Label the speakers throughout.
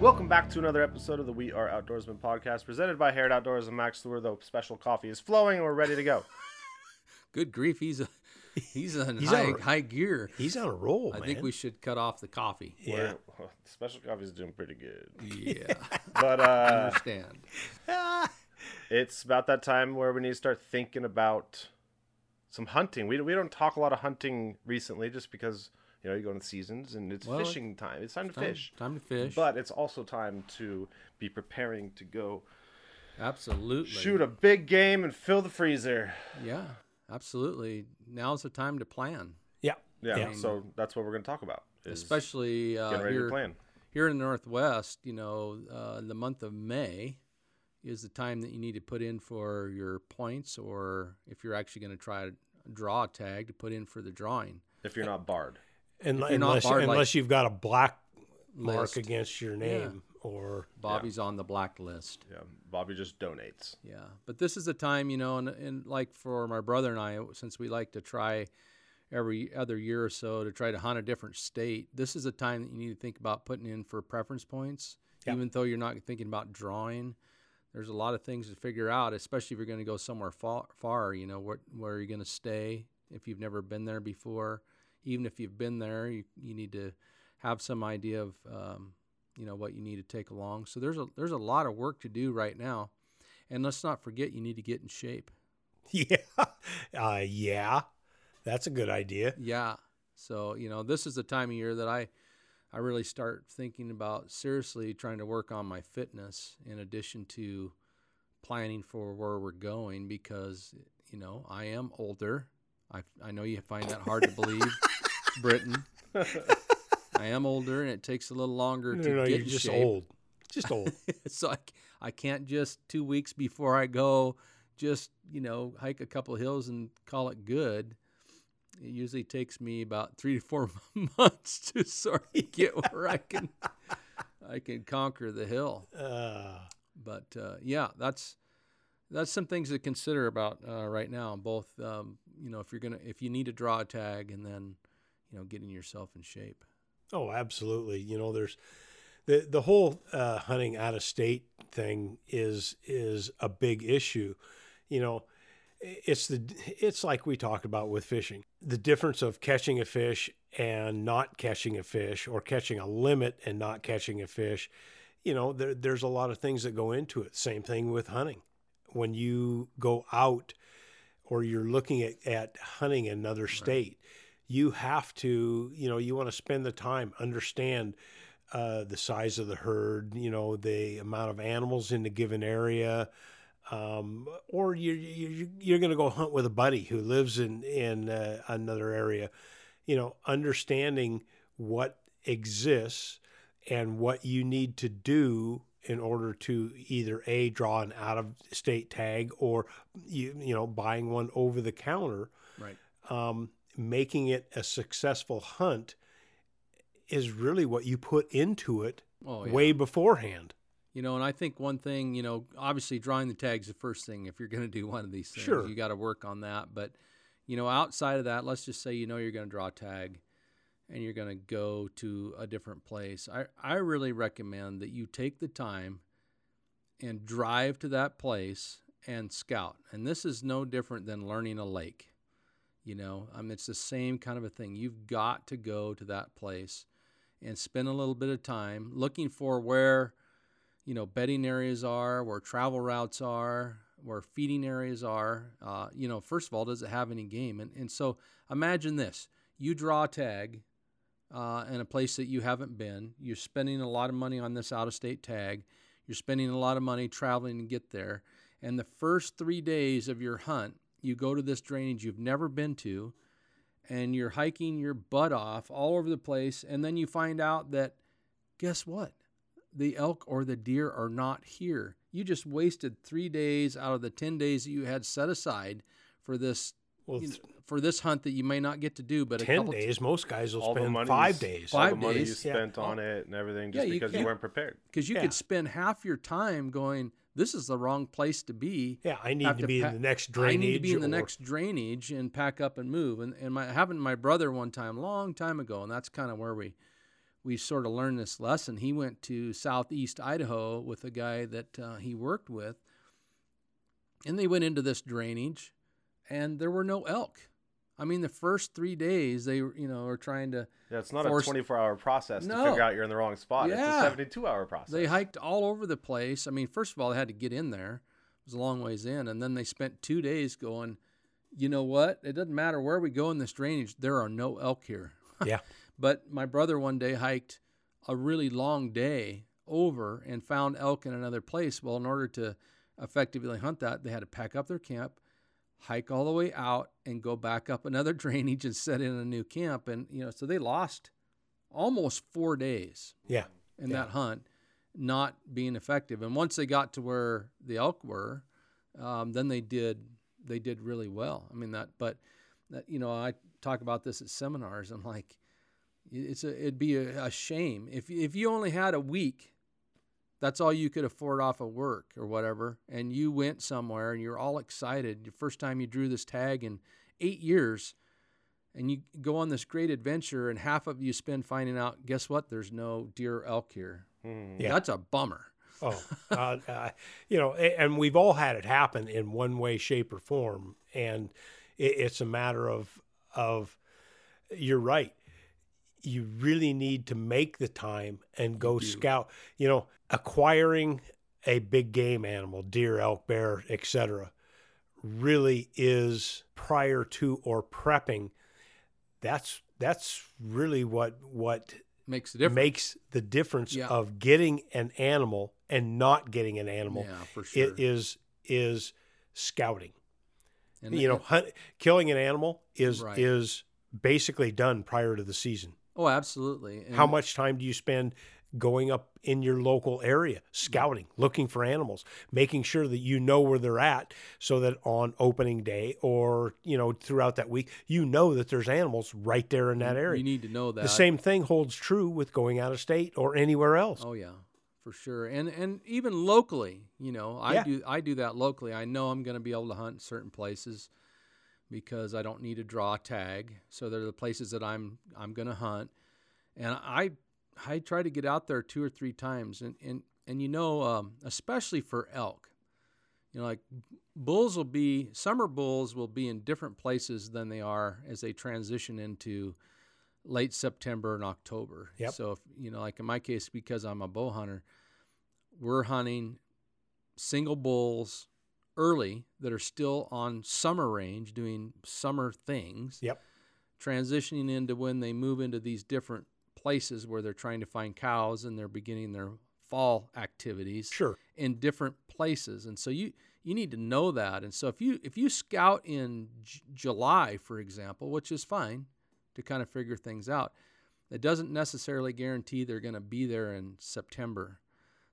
Speaker 1: Welcome back to another episode of the We Are Outdoorsmen podcast, presented by Harrod Outdoors and Mack's Lure. The special coffee is flowing, and we're ready to go.
Speaker 2: Good grief, he's a, he's in
Speaker 3: He's
Speaker 2: high,
Speaker 3: on a-
Speaker 2: high gear.
Speaker 3: He's on a roll,
Speaker 2: I
Speaker 3: man.
Speaker 2: think we should cut off the coffee.
Speaker 3: Yeah.
Speaker 1: We're- well, the special coffee is doing pretty good,
Speaker 2: Yeah,
Speaker 1: but
Speaker 2: I
Speaker 1: uh,
Speaker 2: understand.
Speaker 1: it's about that time where we need to start thinking about some hunting. We we don't talk a lot of hunting recently, just because you know you go into seasons and it's
Speaker 2: Well,
Speaker 1: fishing time. It's time to
Speaker 2: Time,
Speaker 1: fish,
Speaker 2: time to fish.
Speaker 1: but it's also time to be preparing to go
Speaker 2: absolutely.
Speaker 1: shoot a big game and fill the freezer.
Speaker 2: Yeah, absolutely. Now's the time to plan,
Speaker 3: yeah.
Speaker 1: Yeah,
Speaker 3: Yeah.
Speaker 1: so that's what we're going to talk about.
Speaker 2: especially uh, here,
Speaker 1: plan.
Speaker 2: here in the Northwest. You know, uh, the month of May is the time that you need to put in for your points, or if you're actually going to try to draw a tag to put in for the drawing.
Speaker 1: If you're not barred,
Speaker 3: Un-
Speaker 2: If you're
Speaker 3: unless
Speaker 2: like,
Speaker 3: you've got a black mark
Speaker 2: list.
Speaker 3: against your name or
Speaker 2: Bobby's on the blacklist.
Speaker 1: yeah, Bobby just donates.
Speaker 2: Yeah, but this is a time, you know, and, and like for my brother and I, since we like to try every other year or so to try to hunt a different state, this is a time that you need to think about putting in for preference points,
Speaker 3: Yeah.
Speaker 2: even though you're not thinking about drawing. There's a lot of things to figure out, especially if you're going to go somewhere far, far you know, where, where are you're going to stay if you've never been there before. Even if you've been there, you, you need to have some idea of, um, you know, what you need to take along. So there's a, there's a lot of work to do right now. And let's not forget, you need to get in shape.
Speaker 3: yeah, uh, yeah. That's a good idea.
Speaker 2: Yeah. So you know, this is the time of year that I, I really start thinking about seriously trying to work on my fitness in addition to planning for where we're going because you know I am older. I I know you find that hard to believe, Britton. I am older, and it takes a little longer
Speaker 3: No,
Speaker 2: to
Speaker 3: no,
Speaker 2: get
Speaker 3: you're just
Speaker 2: shape.
Speaker 3: old. Just old.
Speaker 2: so I can't just two weeks before I go just you know hike a couple hills and call it good. It usually takes me about three to four months to sort of get where I can I can conquer the hill.
Speaker 3: Uh,
Speaker 2: But uh, yeah, that's that's some things to consider about uh, right now. Both um, you know if you're gonna if you need to draw a tag and then you know getting yourself in shape.
Speaker 3: oh, absolutely. You know, there's the the whole uh, hunting out of state thing is is a big issue. You know, it's the it's like we talked about with fishing. The difference of catching a fish and not catching a fish, or catching a limit and not catching a fish. You know, there, there's a lot of things that go into it. Same thing with hunting. When you go out or you're looking at, at hunting another state, you have to, you know, you want to spend the time, understand uh, the size of the herd, you know, the amount of animals in the given area, um, or you, you you're going to go hunt with a buddy who lives in in uh, another area. You know, understanding what exists and what you need to do in order to either a draw an out of state tag or you you know buying one over the counter
Speaker 2: Right.
Speaker 3: um, making it a successful hunt is really what you put into it
Speaker 2: Oh yeah.
Speaker 3: way beforehand.
Speaker 2: You know, and I think one thing, you know, obviously drawing the tags the first thing if you're going to do one of these things.
Speaker 3: Sure.
Speaker 2: You got to work on that, but you know, outside of that, let's just say you know you're going to draw a tag and you're going to go to a different place. I I really recommend that you take the time and drive to that place and scout. And this is no different than learning a lake. You know, I mean, it's the same kind of a thing. You've got to go to that place and spend a little bit of time looking for where you know bedding areas are, where travel routes are, where feeding areas are. Uh, you know, first of all, does it have any game? And and so imagine this: you draw a tag uh, in a place that you haven't been. You're spending a lot of money on this out-of-state tag. You're spending a lot of money traveling to get there. And the first three days of your hunt, you go to this drainage you've never been to, and you're hiking your butt off all over the place. And then you find out that, guess what? the elk or the deer are not here. You just wasted three days out of the 10 days that you had set aside for this
Speaker 3: Well,
Speaker 2: you know, for this hunt that you may not get to do, but a
Speaker 3: ten
Speaker 2: couple
Speaker 3: days. Most guys will
Speaker 1: All
Speaker 3: spend
Speaker 1: money
Speaker 3: five
Speaker 1: you s-
Speaker 3: days.
Speaker 1: all
Speaker 2: Five
Speaker 1: the money
Speaker 2: days,
Speaker 1: you
Speaker 3: yeah.
Speaker 1: spent on it and everything just
Speaker 2: you
Speaker 1: because
Speaker 2: can-
Speaker 1: you weren't prepared.
Speaker 2: because you
Speaker 3: Yeah.
Speaker 2: could spend half your time going, "This is the wrong place to be."
Speaker 3: Yeah, I need to,
Speaker 2: to
Speaker 3: be
Speaker 2: pa-
Speaker 3: in the next drainage.
Speaker 2: I need to be in the
Speaker 3: or-
Speaker 2: next drainage and pack up and move. And and my having my brother one time, long time ago, and that's kind of where we we sort of learned this lesson. He went to southeast Idaho with a guy that uh, he worked with, and they went into this drainage, and there were no elk. I mean, the first three days they were, you know were trying to.
Speaker 1: Yeah, it's not
Speaker 2: Force-
Speaker 1: a 24 hour process
Speaker 2: No.
Speaker 1: to figure out you're in the wrong spot.
Speaker 2: Yeah.
Speaker 1: It's a 72 hour process.
Speaker 2: They hiked all over the place. I mean, first of all, they had to get in there. It was a long ways in, and then they spent two days going. You know what? It doesn't matter where we go in this drainage. There are no elk here.
Speaker 3: Yeah.
Speaker 2: But my brother one day hiked a really long day over and found elk in another place. Well, in order to effectively hunt that, they had to pack up their camp, hike all the way out, and go back up another drainage and set in a new camp. And you know, so they lost almost four days
Speaker 3: Yeah.
Speaker 2: in
Speaker 3: Yeah.
Speaker 2: that hunt, not being effective. And once they got to where the elk were, um, then they did they did really well. I mean that, but that, you know, I talk about this at seminars. I'm like, it's a it'd be a, a shame if if you only had a week. That's all you could afford off of work or whatever, and you went somewhere and you're all excited. The first time you drew this tag in eight years, and you go on this great adventure, and half of you spend finding out, guess what? There's no deer or elk here.
Speaker 1: Hmm.
Speaker 3: Yeah.
Speaker 2: That's a bummer.
Speaker 3: Oh, uh, uh, you know, and we've all had it happen in one way, shape, or form, and it's a matter of of. You're right. You really need to make the time and go
Speaker 2: do.
Speaker 3: scout. You know, acquiring a big game animal, deer, elk, bear, etc., really is prior to or prepping. That's that's really what what
Speaker 2: Makes a difference.
Speaker 3: makes the difference
Speaker 2: Yeah.
Speaker 3: of getting an animal and not getting an animal
Speaker 2: yeah, for sure.
Speaker 3: it is is scouting
Speaker 2: And-
Speaker 3: you know hunt, killing an animal is
Speaker 2: Right.
Speaker 3: is basically done prior to the season
Speaker 2: oh, absolutely. And
Speaker 3: how much time do you spend going up in your local area scouting looking for animals making sure that you know where they're at so that on opening day or you know throughout that week you know that there's animals right there in that area
Speaker 2: You need to know that.
Speaker 3: the same thing holds true with going out of state or anywhere else
Speaker 2: Oh yeah, for sure. And and even locally, you know, I
Speaker 3: Yeah.
Speaker 2: do I do that locally. I know I'm going to be able to hunt in certain places because I don't need to draw a tag. So they're the places that I'm I'm going to hunt. And I I try to get out there two or three times and and and you know, um, especially for elk. You know, like bulls will be summer bulls will be in different places than they are as they transition into late September and October.
Speaker 3: Yep.
Speaker 2: So if you know, like in my case, because I'm a bow hunter, we're hunting single bulls early that are still on summer range doing summer things.
Speaker 3: Yep.
Speaker 2: Transitioning into when they move into these different places where they're trying to find cows and they're beginning their fall activities
Speaker 3: sure
Speaker 2: in different places and so you you need to know that and so if you if you scout in J- July for example which is fine to kind of figure things out it doesn't necessarily guarantee they're going to be there in September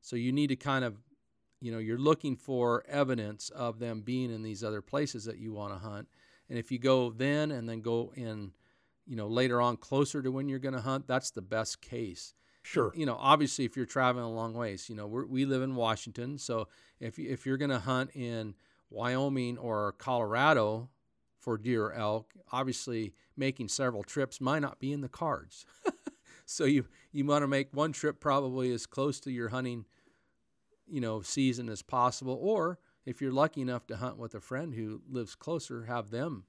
Speaker 2: so you need to kind of you know you're looking for evidence of them being in these other places that you want to hunt. And if you go then and then go in you know later on closer to when you're going to hunt that's the best case.
Speaker 3: Sure.
Speaker 2: You know, obviously, if you're traveling a long ways, you know, we're, we live in Washington, so if you- if you're going to hunt in Wyoming or Colorado for deer or elk, obviously making several trips might not be in the cards. so you you want to make one trip probably as close to your hunting, you know, season as possible, or if you're lucky enough to hunt with a friend who lives closer, have them,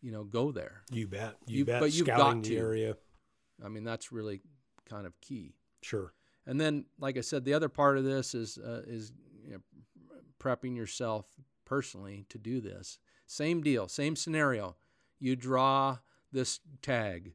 Speaker 2: you know, go there.
Speaker 3: You bet. You,
Speaker 2: You-
Speaker 3: bet.
Speaker 2: but you've got
Speaker 3: Scouting the
Speaker 2: to.
Speaker 3: area.
Speaker 2: I mean, that's really kind of key.
Speaker 3: Sure.
Speaker 2: And then, like I said, the other part of this is uh, is you know, prepping yourself personally to do this. Same deal, same scenario. You draw this tag.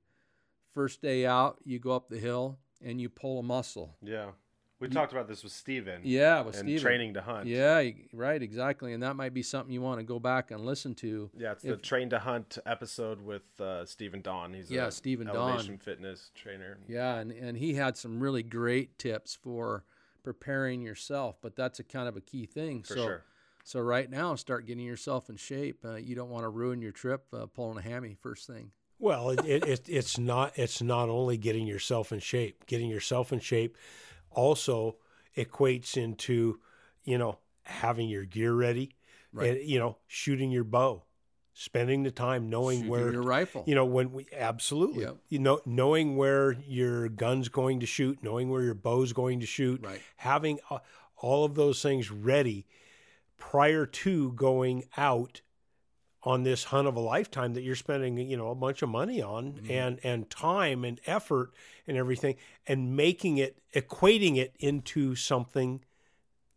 Speaker 2: First day out, you go up the hill and you pull a muscle.
Speaker 1: Yeah. We talked about this with Steven.
Speaker 2: Yeah, with
Speaker 1: and
Speaker 2: Steven.
Speaker 1: training to hunt.
Speaker 2: Yeah, right, exactly. And that might be something you want to go back and listen to.
Speaker 1: Yeah, it's the train to hunt episode with uh, Stephen Don. He's
Speaker 2: Yeah,
Speaker 1: a
Speaker 2: Stephen
Speaker 1: elevation
Speaker 2: Don.
Speaker 1: fitness trainer.
Speaker 2: Yeah, and, and he had some really great tips for preparing yourself. But that's a kind of a key thing.
Speaker 1: For
Speaker 2: so
Speaker 1: sure.
Speaker 2: so right now, start getting yourself in shape. Uh, you don't want to ruin your trip uh, pulling a hammy first thing.
Speaker 3: Well, it, it, it, it's not it's not only getting yourself in shape. Getting yourself in shape also equates into, you know, having your gear ready,
Speaker 2: Right.
Speaker 3: and you know, shooting your bow, spending the time knowing
Speaker 2: Shooting
Speaker 3: where
Speaker 2: your rifle.
Speaker 3: you know when we absolutely
Speaker 2: Yep.
Speaker 3: you know knowing where your gun's going to shoot, knowing where your bow's going to shoot,
Speaker 2: Right.
Speaker 3: having all of those things ready prior to going out on this hunt of a lifetime that you're spending you know a bunch of money on
Speaker 2: Mm-hmm.
Speaker 3: and and time and effort and everything and making it equating it into something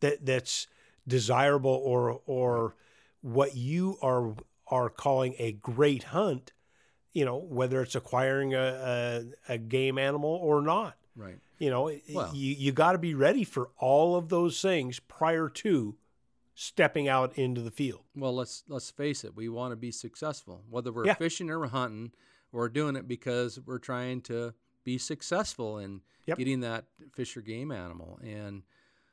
Speaker 3: that that's desirable or or what you are are calling a great hunt you know whether it's acquiring a a, a game animal or not
Speaker 2: Right.
Speaker 3: you know
Speaker 2: Well-
Speaker 3: you you got to be ready for all of those things prior to stepping out into the field
Speaker 2: Well, let's let's face it. We want to be successful, whether we're
Speaker 3: Yeah.
Speaker 2: fishing or we're hunting. We're doing it because we're trying to be successful in
Speaker 3: Yep.
Speaker 2: getting that fish or game animal. And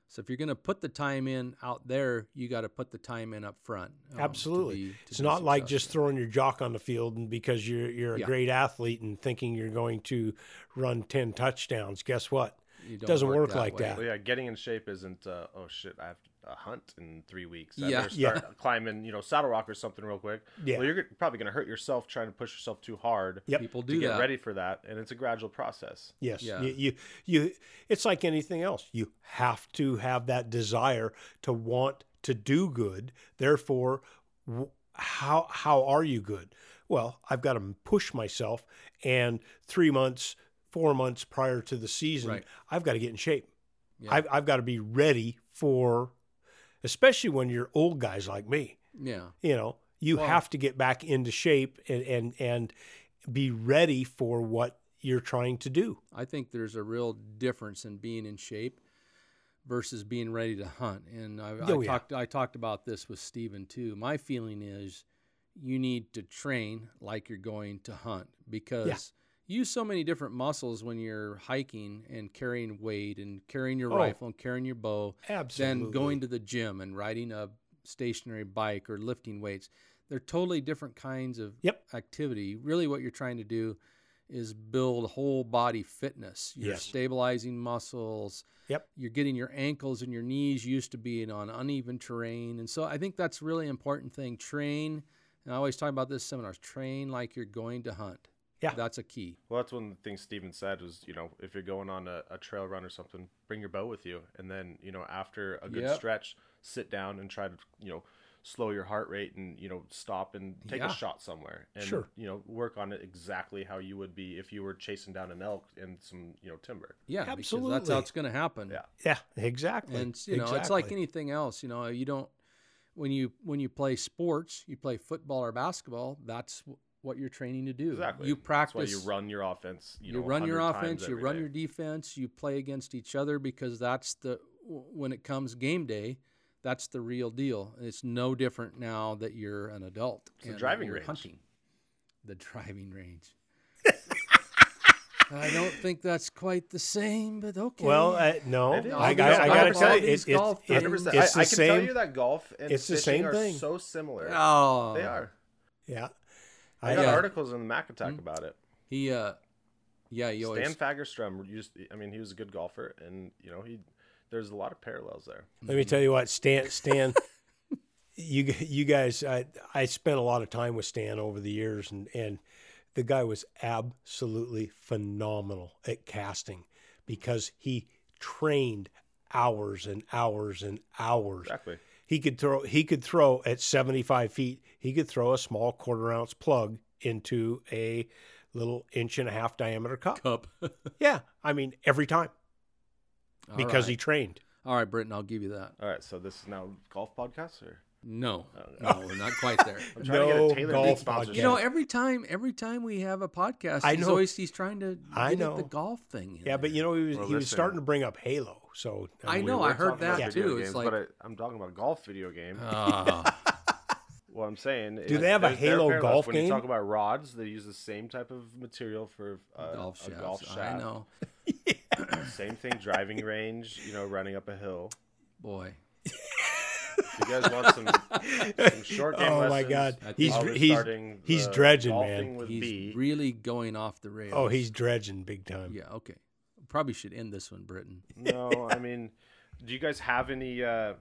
Speaker 2: so, if you're going to put the time in out there, you got to put the time in up front. um, to
Speaker 3: Absolutely.
Speaker 2: be- to
Speaker 3: it's
Speaker 2: be
Speaker 3: not like just throwing your jock on the field and because you're you're a
Speaker 2: Yeah.
Speaker 3: great athlete and thinking you're going to run 10 touchdowns. Guess what?
Speaker 2: It
Speaker 3: doesn't work
Speaker 2: that
Speaker 3: like
Speaker 2: way.
Speaker 3: that.
Speaker 1: Well, yeah, getting in shape isn't. Uh, oh shit, I have a hunt in three weeks. I
Speaker 2: Yeah.
Speaker 1: better start climbing, you know, saddle rock or something real quick.
Speaker 3: Yeah.
Speaker 1: Well, you're probably going to hurt yourself trying to push yourself too hard
Speaker 3: Yep.
Speaker 2: People
Speaker 1: to
Speaker 2: do
Speaker 1: get
Speaker 2: that.
Speaker 1: ready for that, and it's a gradual process.
Speaker 3: Yes.
Speaker 2: Yeah.
Speaker 3: You, you you it's like anything else. You have to have that desire to want to do good. Therefore, how how are you good? Well, I've got to push myself and 3 months, 4 months prior to the season,
Speaker 2: Right.
Speaker 3: I've got to get in shape.
Speaker 2: Yeah.
Speaker 3: I've I've got to be ready for especially when you're old guys like me.
Speaker 2: yeah.
Speaker 3: you know you
Speaker 2: Well-
Speaker 3: have to get back into shape and and and be ready for what you're trying to do
Speaker 2: I think there's a real difference in being in shape versus being ready to hunt. And I,
Speaker 3: Oh,
Speaker 2: I
Speaker 3: yeah.
Speaker 2: talked I talked about this with Steven too. My feeling is you need to train like you're going to hunt because use so many different muscles when you're hiking and carrying weight and carrying your
Speaker 3: Oh.
Speaker 2: rifle and carrying your bow
Speaker 3: absolutely
Speaker 2: than going to the gym and riding a stationary bike or lifting weights. They're totally different kinds of
Speaker 3: Yep.
Speaker 2: activity. Really, what you're trying to do is build whole body fitness. You're
Speaker 3: Yes.
Speaker 2: stabilizing muscles.
Speaker 3: Yep.
Speaker 2: You're getting your ankles and your knees used to being on uneven terrain. And so I think that's really important thing. Train, and I always talk about this in seminars, train like you're going to hunt.
Speaker 3: Yeah.
Speaker 2: That's a key.
Speaker 1: Well, that's one of the things Steven said was, you know, if you're going on a, a trail run or something, bring your bow with you, and then, you know, after a good
Speaker 2: Yep.
Speaker 1: stretch, sit down and try to, you know, slow your heart rate and you know stop and take
Speaker 2: Yeah.
Speaker 1: a shot somewhere and
Speaker 3: Sure.
Speaker 1: you know work on it exactly how you would be if you were chasing down an elk in some you know timber
Speaker 2: Yeah, because that's how it's going to happen.
Speaker 1: Yeah.
Speaker 3: yeah exactly
Speaker 2: and you know it's like anything else you know you don't when you when you play sports you play football or basketball that's wh- what you're training to do
Speaker 1: exactly
Speaker 2: you
Speaker 1: That's
Speaker 2: practice
Speaker 1: why you run your offense you,
Speaker 2: you
Speaker 1: know,
Speaker 2: run your offense you run
Speaker 1: day.
Speaker 2: your defense you play against each other because that's the when it comes game day that's the real deal it's no different now that you're an adult
Speaker 1: the
Speaker 2: and that
Speaker 1: driving
Speaker 2: you're
Speaker 1: range.
Speaker 2: hunting the driving range I don't think that's quite the same, but okay.
Speaker 3: well uh, no I, I, I gotta tell you
Speaker 2: these
Speaker 3: it, it, it, it's
Speaker 1: 100%. I,
Speaker 3: the
Speaker 1: I can
Speaker 3: same
Speaker 1: tell you that golf and
Speaker 3: it's the
Speaker 1: fishing
Speaker 3: same
Speaker 1: are
Speaker 3: thing.
Speaker 1: so similar.
Speaker 2: oh,
Speaker 1: They are.
Speaker 3: yeah
Speaker 1: I got
Speaker 2: Yeah.
Speaker 1: articles in the Mack Attack about it.
Speaker 2: He, uh, yeah, he always.
Speaker 1: Stan Fagerstrom used. I mean, he was a good golfer, and you know, he. There's a lot of parallels there.
Speaker 3: Let me tell you what, Stan. Stan, you you guys, I I spent a lot of time with Stan over the years, and and the guy was absolutely phenomenal at casting because he trained hours and hours and hours.
Speaker 1: Exactly.
Speaker 3: He could throw. He could throw at seventy five feet. He could throw a small quarter ounce plug into a little inch and a half diameter cup.
Speaker 2: Cup.
Speaker 3: Yeah, I mean every time
Speaker 2: All
Speaker 3: because he trained.
Speaker 2: All right, Britton, I'll give you that.
Speaker 1: All right. So this is now golf podcast, or
Speaker 2: No,
Speaker 1: Oh,
Speaker 2: no, we're not quite there.
Speaker 1: I'm trying to
Speaker 3: No
Speaker 1: get a Taylor
Speaker 3: golf
Speaker 1: Made sponsorship.
Speaker 2: You know, every time, every time we have a podcast,
Speaker 3: I
Speaker 2: he's
Speaker 3: know.
Speaker 2: always he's trying to
Speaker 3: I
Speaker 2: get
Speaker 3: know.
Speaker 2: the golf thing. in
Speaker 3: Yeah, but you know he was
Speaker 1: Well,
Speaker 3: he was
Speaker 1: listen.
Speaker 3: starting to bring up Halo. So
Speaker 2: I
Speaker 3: mean,
Speaker 2: know,
Speaker 1: We're
Speaker 2: I heard that
Speaker 1: video
Speaker 2: too. It's
Speaker 1: games,
Speaker 2: like-
Speaker 1: but I, I'm talking about golf video game.
Speaker 2: Ah,
Speaker 1: What I'm saying.
Speaker 3: Do they have a
Speaker 1: there's- there are
Speaker 3: Halo
Speaker 1: parallels.
Speaker 3: golf
Speaker 1: when
Speaker 3: game?
Speaker 1: you talk about rods, they use the same type of material for uh,
Speaker 2: golf
Speaker 1: a
Speaker 2: shafts.
Speaker 1: golf
Speaker 2: I
Speaker 1: shaft.
Speaker 2: know.
Speaker 1: Same thing, driving range. You know, running up a hill.
Speaker 2: Boy,
Speaker 1: If you guys want some, some short game
Speaker 3: Oh, my God. He's
Speaker 1: I'll
Speaker 3: he's he's dredging, man.
Speaker 2: He's
Speaker 1: B.
Speaker 2: really going off the rails.
Speaker 3: Oh, he's dredging big time.
Speaker 2: yeah. Okay, probably should end this one, Britton.
Speaker 1: no, I mean, do you guys have any? Uh,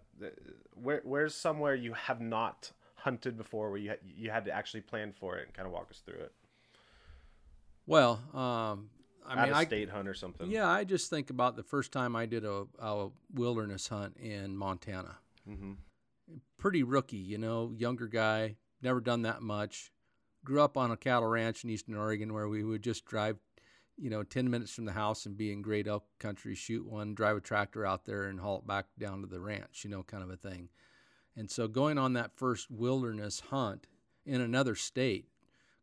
Speaker 1: where where's somewhere you have not hunted before, where you ha- you had to actually plan for it and kind of walk us through it?
Speaker 2: Well, um, I
Speaker 1: Out
Speaker 2: mean,
Speaker 1: of
Speaker 2: I
Speaker 1: state hunt or something.
Speaker 2: yeah, I just think about the first time I did a, a wilderness hunt in Montana.
Speaker 1: hmm
Speaker 2: Pretty rookie, you know, younger guy, never done that much. Grew up on a cattle ranch in Eastern Oregon where we would just drive, you know, 10 minutes from the house and be in great elk country, shoot one, drive a tractor out there and haul it back down to the ranch, you know, kind of a thing. And so going on that first wilderness hunt in another state,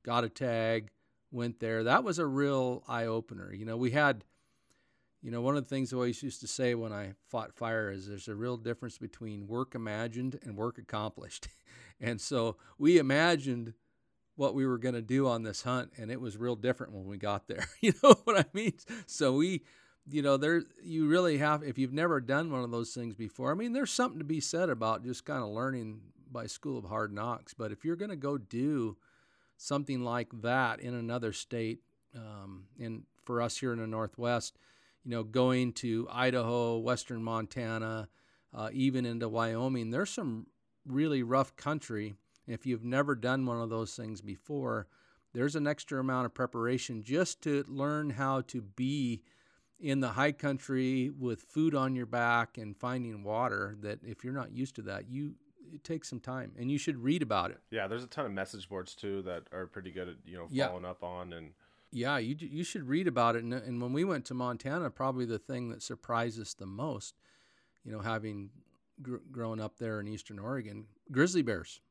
Speaker 2: got a tag, went there. That was a real eye opener. You know, we had, you know, one of the things I always used to say when I fought fire is there's a real difference between work imagined and work accomplished. and so we imagined what we were going to do on this hunt, and it was real different when we got there. you know what I mean? So we, you know, there you really have if you've never done one of those things before. I mean, there's something to be said about just kind of learning by school of hard knocks. But if you're going to go do something like that in another state, um, and for us here in the Northwest, you know, going to Idaho, Western Montana, uh, even into Wyoming, there's some really rough country. If you've never done one of those things before, there's an extra amount of preparation just to learn how to be in the high country with food on your back and finding water that if you're not used to that, you it takes some time and you should read about it.
Speaker 1: Yeah, there's a ton of message boards too that are pretty good at you know
Speaker 2: Yeah.
Speaker 1: following up on and
Speaker 2: Yeah, you you should read about it. And, and when we went to Montana, probably the thing that surprised us the most, you know, having gr- grown up there in Eastern Oregon, grizzly bears.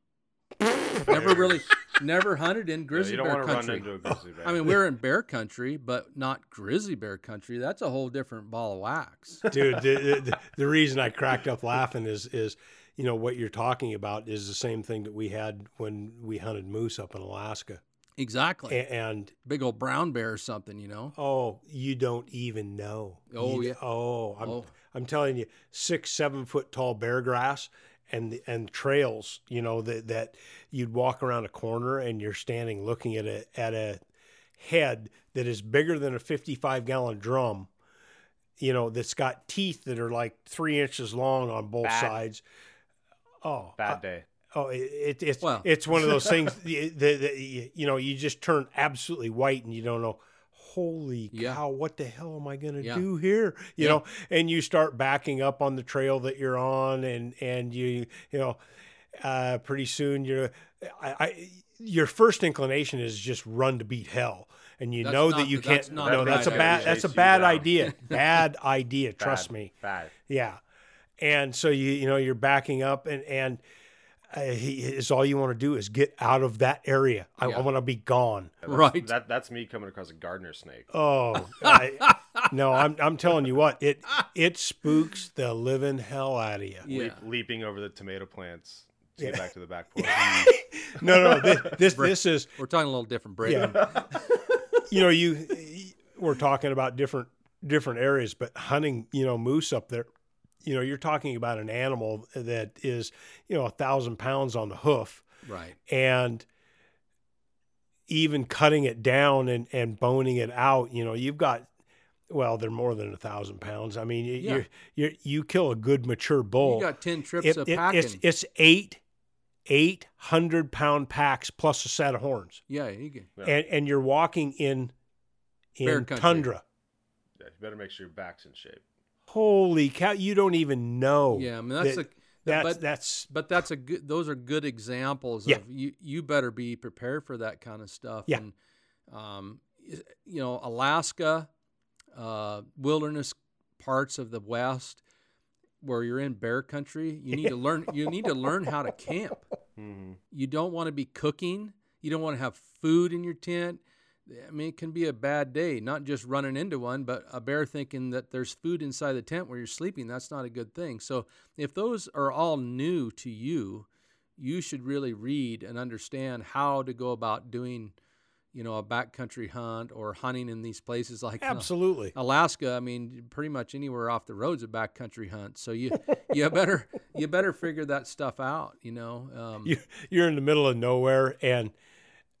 Speaker 2: never really, never hunted in
Speaker 1: Yeah,
Speaker 2: grizzly
Speaker 1: you don't
Speaker 2: bear
Speaker 1: want run
Speaker 2: country.
Speaker 1: into a grizzly bear.
Speaker 2: I mean, we're in bear country, but not grizzly bear country. That's a whole different ball of wax.
Speaker 3: dude. The, the, the reason I cracked up laughing is is you know what you're talking about is the same thing that we had when we hunted moose up in Alaska,
Speaker 2: Exactly.
Speaker 3: A- and
Speaker 2: Big old brown bear or something, you know.
Speaker 3: oh, you don't even know.
Speaker 2: Oh,
Speaker 3: You-
Speaker 2: yeah.
Speaker 3: Oh, I'm
Speaker 2: Oh.
Speaker 3: I'm telling you, six seven foot tall bear grass. And, and trails, you know that that you'd walk around a corner and you're standing looking at a at a head that is bigger than a 55 gallon drum, you know, that's got teeth that are like three inches long on both
Speaker 1: Bad.
Speaker 3: sides. Oh,
Speaker 1: bad day.
Speaker 3: Oh, it, it, it's
Speaker 2: Well-
Speaker 3: it's one of those things that, that you know you just turn absolutely white and you don't know. Holy
Speaker 2: Yeah.
Speaker 3: cow! What the hell am I going to
Speaker 2: Yeah.
Speaker 3: do here? You
Speaker 2: Yeah.
Speaker 3: know, and you start backing up on the trail that you're on, and and you you know, uh, pretty soon you're, I, I your first inclination is just run to beat hell, and you
Speaker 2: That's
Speaker 3: know
Speaker 2: not
Speaker 3: that you
Speaker 2: the- that's
Speaker 3: can't. No, that's a bad.
Speaker 2: idea.
Speaker 3: That's a bad idea. Bad idea. Trust
Speaker 1: Bad,
Speaker 3: me.
Speaker 1: Bad.
Speaker 3: Yeah, and so you you know you're backing up, and and uh, he, is all you want to do is get out of that area. I,
Speaker 2: Yeah.
Speaker 3: I want to be gone.
Speaker 1: Yeah, that's-
Speaker 2: Right.
Speaker 1: That that's me coming across a gardener snake.
Speaker 3: Oh I, no, I'm I'm telling you what it it spooks the living hell out of you.
Speaker 2: Yeah.
Speaker 1: Leap, leaping over the tomato plants to get back to the back porch.
Speaker 3: No, no, this this, this is
Speaker 2: We're talking a little different, Brady.
Speaker 3: yeah. you know you we're talking about different different areas, but hunting you know moose up there. You know, you're talking about an animal that is, you know, a thousand pounds on the hoof.
Speaker 2: Right.
Speaker 3: and even cutting it down and, and boning it out, you know, you've got, well, they're more than a thousand pounds. I mean, you
Speaker 2: Yeah.
Speaker 3: you you you kill a good mature bull.
Speaker 2: You got ten trips
Speaker 3: it,
Speaker 2: of
Speaker 3: it-
Speaker 2: packing.
Speaker 3: it's it's eight eight hundred pound packs plus a set of horns,
Speaker 2: yeah, you can.
Speaker 1: Yeah.
Speaker 3: and and you're walking in in tundra.
Speaker 1: Yeah, you better make sure your back's in shape.
Speaker 3: Holy cow! You don't even know.
Speaker 2: Yeah, I mean that's
Speaker 3: that-
Speaker 2: a
Speaker 3: that's
Speaker 2: but
Speaker 3: that's
Speaker 2: but that's a good. Those are good examples
Speaker 3: Yeah.
Speaker 2: of you. You better be prepared for that kind of stuff.
Speaker 3: Yeah.
Speaker 2: And, um, you know, Alaska, uh, wilderness parts of the West, where you're in bear country, you need to learn. You need to learn how to camp.
Speaker 1: Mm-hmm.
Speaker 2: You don't want to be cooking. You don't want to have food in your tent. I mean, it can be a bad day, not just running into one, but a bear thinking that there's food inside the tent where you're sleeping. That's not a good thing. So, if those are all new to you, you should really read and understand how to go about doing, you know, a backcountry hunt or hunting in these places like uh,
Speaker 3: Absolutely.
Speaker 2: Alaska. I mean, pretty much anywhere off the road's a backcountry hunt. So you you better you better figure that stuff out. You know, um,
Speaker 3: You, you're in the middle of nowhere and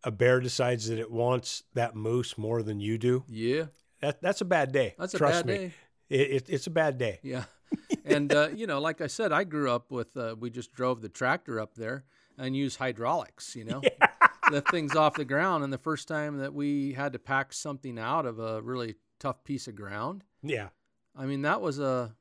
Speaker 3: a bear decides that it wants that moose more than you do.
Speaker 2: yeah,
Speaker 3: That that's a bad day.
Speaker 2: that's a
Speaker 3: Trust
Speaker 2: bad
Speaker 3: me.
Speaker 2: day.
Speaker 3: It, it, it's a bad day.
Speaker 2: Yeah. and, uh, you know, like I said, I grew up with, uh, we just drove the tractor up there and used hydraulics, you know, lift things off the ground. And the first time that we had to pack something out of a really tough piece of ground,
Speaker 3: Yeah.
Speaker 2: I mean, that was a,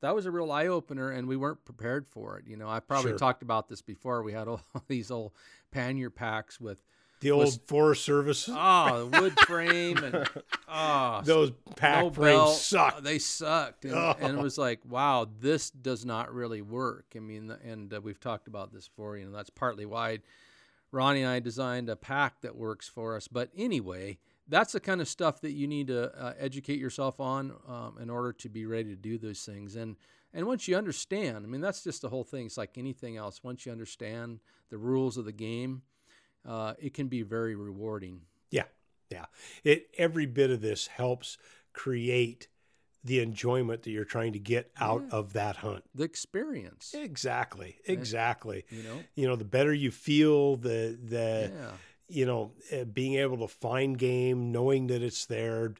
Speaker 2: that was a real eye opener and we weren't prepared for it. You know, I probably
Speaker 3: Sure.
Speaker 2: talked about this before. We had all these old pannier packs with,
Speaker 3: The old
Speaker 2: Was-
Speaker 3: Forest Service,
Speaker 2: ah, wood frame and, ah,
Speaker 3: those pack
Speaker 2: no
Speaker 3: frames
Speaker 2: belt.
Speaker 3: suck.
Speaker 2: They sucked, and, and it was like, wow, this does not really work. I mean, and uh, we've talked about this before. You know, that's partly why Ronnie and I designed a pack that works for us. But anyway, that's the kind of stuff that you need to uh, educate yourself on um, in order to be ready to do those things. And and once you understand, I mean, that's just the whole thing. It's like anything else. Once you understand the rules of the game, uh, it can be very rewarding.
Speaker 3: Yeah, yeah. It every bit of this helps create the enjoyment that you're trying to get out
Speaker 2: Yeah.
Speaker 3: of that hunt.
Speaker 2: The experience,
Speaker 3: Exactly, exactly.
Speaker 2: you know.
Speaker 3: You know, the better you feel, the the
Speaker 2: Yeah.
Speaker 3: you know, uh, being able to find game, knowing that it's there.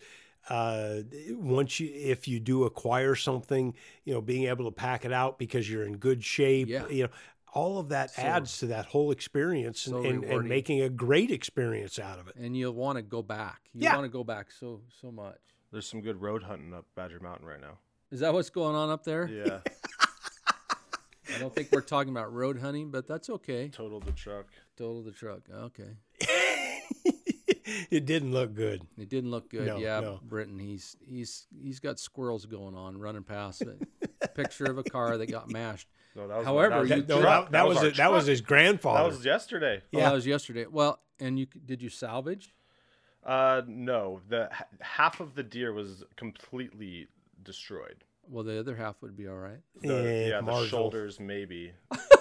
Speaker 3: Uh, once you, if you do acquire something, you know, being able to pack it out because you're in good shape,
Speaker 2: Yeah.
Speaker 3: you know, all of that
Speaker 2: So-
Speaker 3: adds to that whole experience and,
Speaker 2: so
Speaker 3: and, and
Speaker 2: rewarding.
Speaker 3: making a great experience out of it.
Speaker 2: and you'll want to go back. You
Speaker 3: Yeah.
Speaker 2: want to go back so so much.
Speaker 1: There's some good road hunting up Badger Mountain right now.
Speaker 2: Is that what's going on up there?
Speaker 1: Yeah,
Speaker 2: I don't think we're talking about road hunting, but that's okay.
Speaker 1: totaled the truck.
Speaker 2: Total the truck. Okay.
Speaker 3: it didn't look good.
Speaker 2: It didn't look good.
Speaker 3: No,
Speaker 2: yeah,
Speaker 3: no.
Speaker 2: Britton. He's he's he's got squirrels going on running past it. Picture of a car that got mashed.
Speaker 1: No, that was
Speaker 2: However,
Speaker 1: that was,
Speaker 2: you
Speaker 1: the
Speaker 3: That, no, that, that was
Speaker 1: our
Speaker 3: it- that was his grandfather.
Speaker 1: that was yesterday.
Speaker 2: Oh,
Speaker 3: Yeah.
Speaker 2: that was yesterday. Well, and you did you salvage?
Speaker 1: Uh, no, the half of the deer was completely destroyed.
Speaker 2: Well, the other half would be all right.
Speaker 1: The,
Speaker 3: Eh,
Speaker 1: yeah, the shoulders maybe.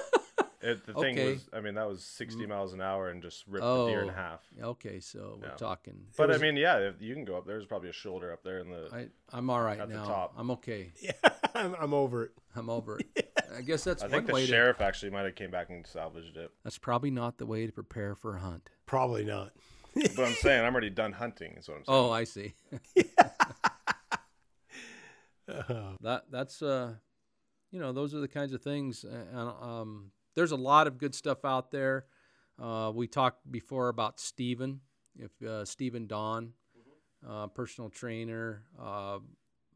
Speaker 1: it, the thing
Speaker 2: Okay.
Speaker 1: was, I mean, that was 60 miles an hour and just ripped the deer in
Speaker 2: Oh.
Speaker 1: half.
Speaker 2: Okay, so we're talking.
Speaker 1: But
Speaker 3: was-
Speaker 1: I mean, yeah, if you can go up. There's probably a shoulder up there in the.
Speaker 2: I I'm all right
Speaker 1: At the
Speaker 2: now.
Speaker 1: top.
Speaker 2: I'm okay.
Speaker 3: Yeah, I'm, I'm over it.
Speaker 2: I'm over it. I guess that's
Speaker 1: I
Speaker 2: one
Speaker 1: think the
Speaker 2: way to.
Speaker 1: sheriff actually might have came back and salvaged it.
Speaker 2: That's probably not the way to prepare for a hunt.
Speaker 3: Probably not.
Speaker 1: But I'm saying I'm already done hunting. Is what I'm saying.
Speaker 2: Oh, I see. that that's uh, you know, those are the kinds of things. uh, And um, there's a lot of good stuff out there. Uh, we talked before about Stephen, if uh, Steven Don, uh, personal trainer, uh,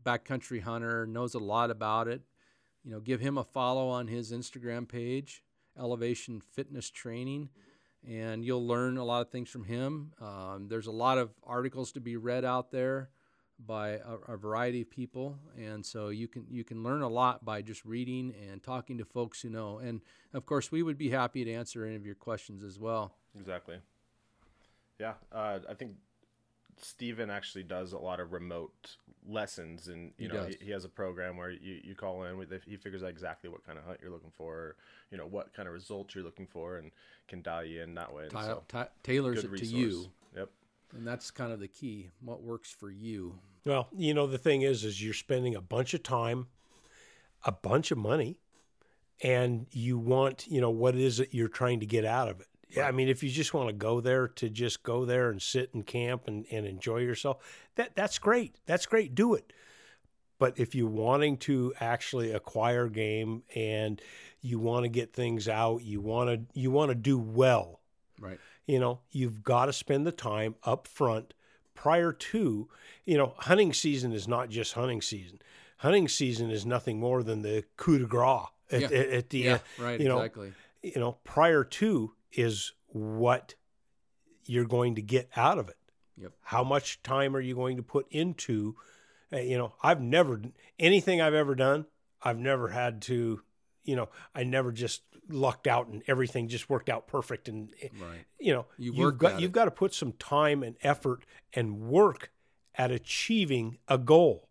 Speaker 2: backcountry hunter, knows a lot about it. You know, give him a follow on his Instagram page, Elevation Fitness Training, and you'll learn a lot of things from him. Um, there's a lot of articles to be read out there by a, a variety of people, and so you can you can learn a lot by just reading and talking to folks who know. And of course, we would be happy to answer any of your questions as well.
Speaker 1: Exactly. Yeah, uh, I think Stephen actually does a lot of remote lessons, and you
Speaker 2: He
Speaker 1: know he, he has a program where you, you call in with he figures out exactly what kind of hunt you're looking for, or, you know what kind of results you're looking for, and can dial you in that way.
Speaker 2: Ta-
Speaker 1: so,
Speaker 2: ta- tailors it to you,
Speaker 1: Yep.
Speaker 2: And that's kind of the key. What works for you.
Speaker 3: Well, you know, the thing is, is you're spending a bunch of time, a bunch of money, and you want, you know, what is it you're trying to get out of it? Yeah, I mean, if you just want to go there to just go there and sit and camp and, and enjoy yourself, that that's great. That's great. Do it. But if you're wanting to actually acquire game and you want to get things out, you want to you want to do well,
Speaker 2: Right.
Speaker 3: You know you've got to spend the time up front prior to you know hunting season is not just hunting season hunting season is nothing more than the coup de grace at,
Speaker 2: Yeah.
Speaker 3: at, at the
Speaker 2: Yeah.
Speaker 3: end
Speaker 2: Right.
Speaker 3: you know,
Speaker 2: exactly.
Speaker 3: you know prior to is what you're going to get out of it
Speaker 2: Yep.
Speaker 3: how much time are you going to put into uh, you know i've never anything i've ever done i've never had to you know i never just lucked out and everything just worked out perfect and
Speaker 2: Right.
Speaker 3: you know
Speaker 2: You
Speaker 3: you've got you've
Speaker 2: it.
Speaker 3: got to put some time and effort and work at achieving a goal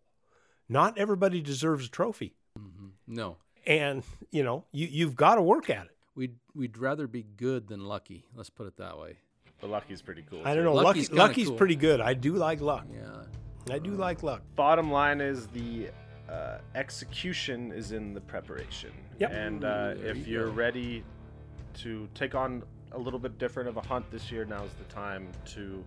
Speaker 3: not everybody deserves a trophy
Speaker 2: hmm No.
Speaker 3: and you know you you've got to work at it
Speaker 2: We'd we'd rather be good than lucky. Let's put it that way.
Speaker 1: But Lucky's pretty cool.
Speaker 3: I don't know.
Speaker 2: Lucky's
Speaker 3: Lucky, Lucky's
Speaker 2: cool.
Speaker 3: pretty good. I do like luck.
Speaker 2: Yeah.
Speaker 3: I do like luck.
Speaker 1: Bottom line is the uh, execution is in the preparation.
Speaker 3: Yep.
Speaker 1: And uh, if
Speaker 2: you
Speaker 1: you're
Speaker 2: go.
Speaker 1: ready to take on a little bit different of a hunt this year, now's the time to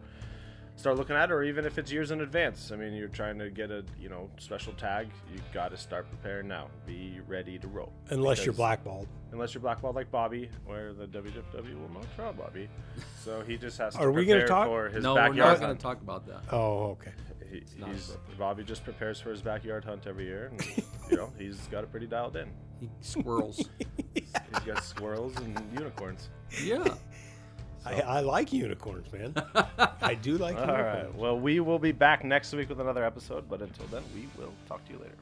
Speaker 1: start looking at it. Or even if it's years in advance. I mean, you're trying to get a you know special tag. You got to start preparing now. Be ready to roll.
Speaker 3: Unless you're
Speaker 1: Because-
Speaker 3: blackballed.
Speaker 1: Unless you're blackballed like Bobby, where the WFW will not draw Bobby. So he just has to
Speaker 3: Are we gonna
Speaker 1: prepare
Speaker 3: talk?
Speaker 1: for his
Speaker 2: no, we're
Speaker 1: backyard
Speaker 2: not going
Speaker 1: hunt.
Speaker 2: to talk about that.
Speaker 3: Oh, okay.
Speaker 1: He, he's. Bobby just prepares for his backyard hunt every year, and you know he's got it pretty dialed in.
Speaker 2: He squirrels.
Speaker 1: He's got squirrels and unicorns.
Speaker 2: yeah.
Speaker 3: I, I like unicorns, man. I do like
Speaker 1: All
Speaker 3: unicorns.
Speaker 1: right. Well, we will be back next week with another episode, but until then, we will talk to you later.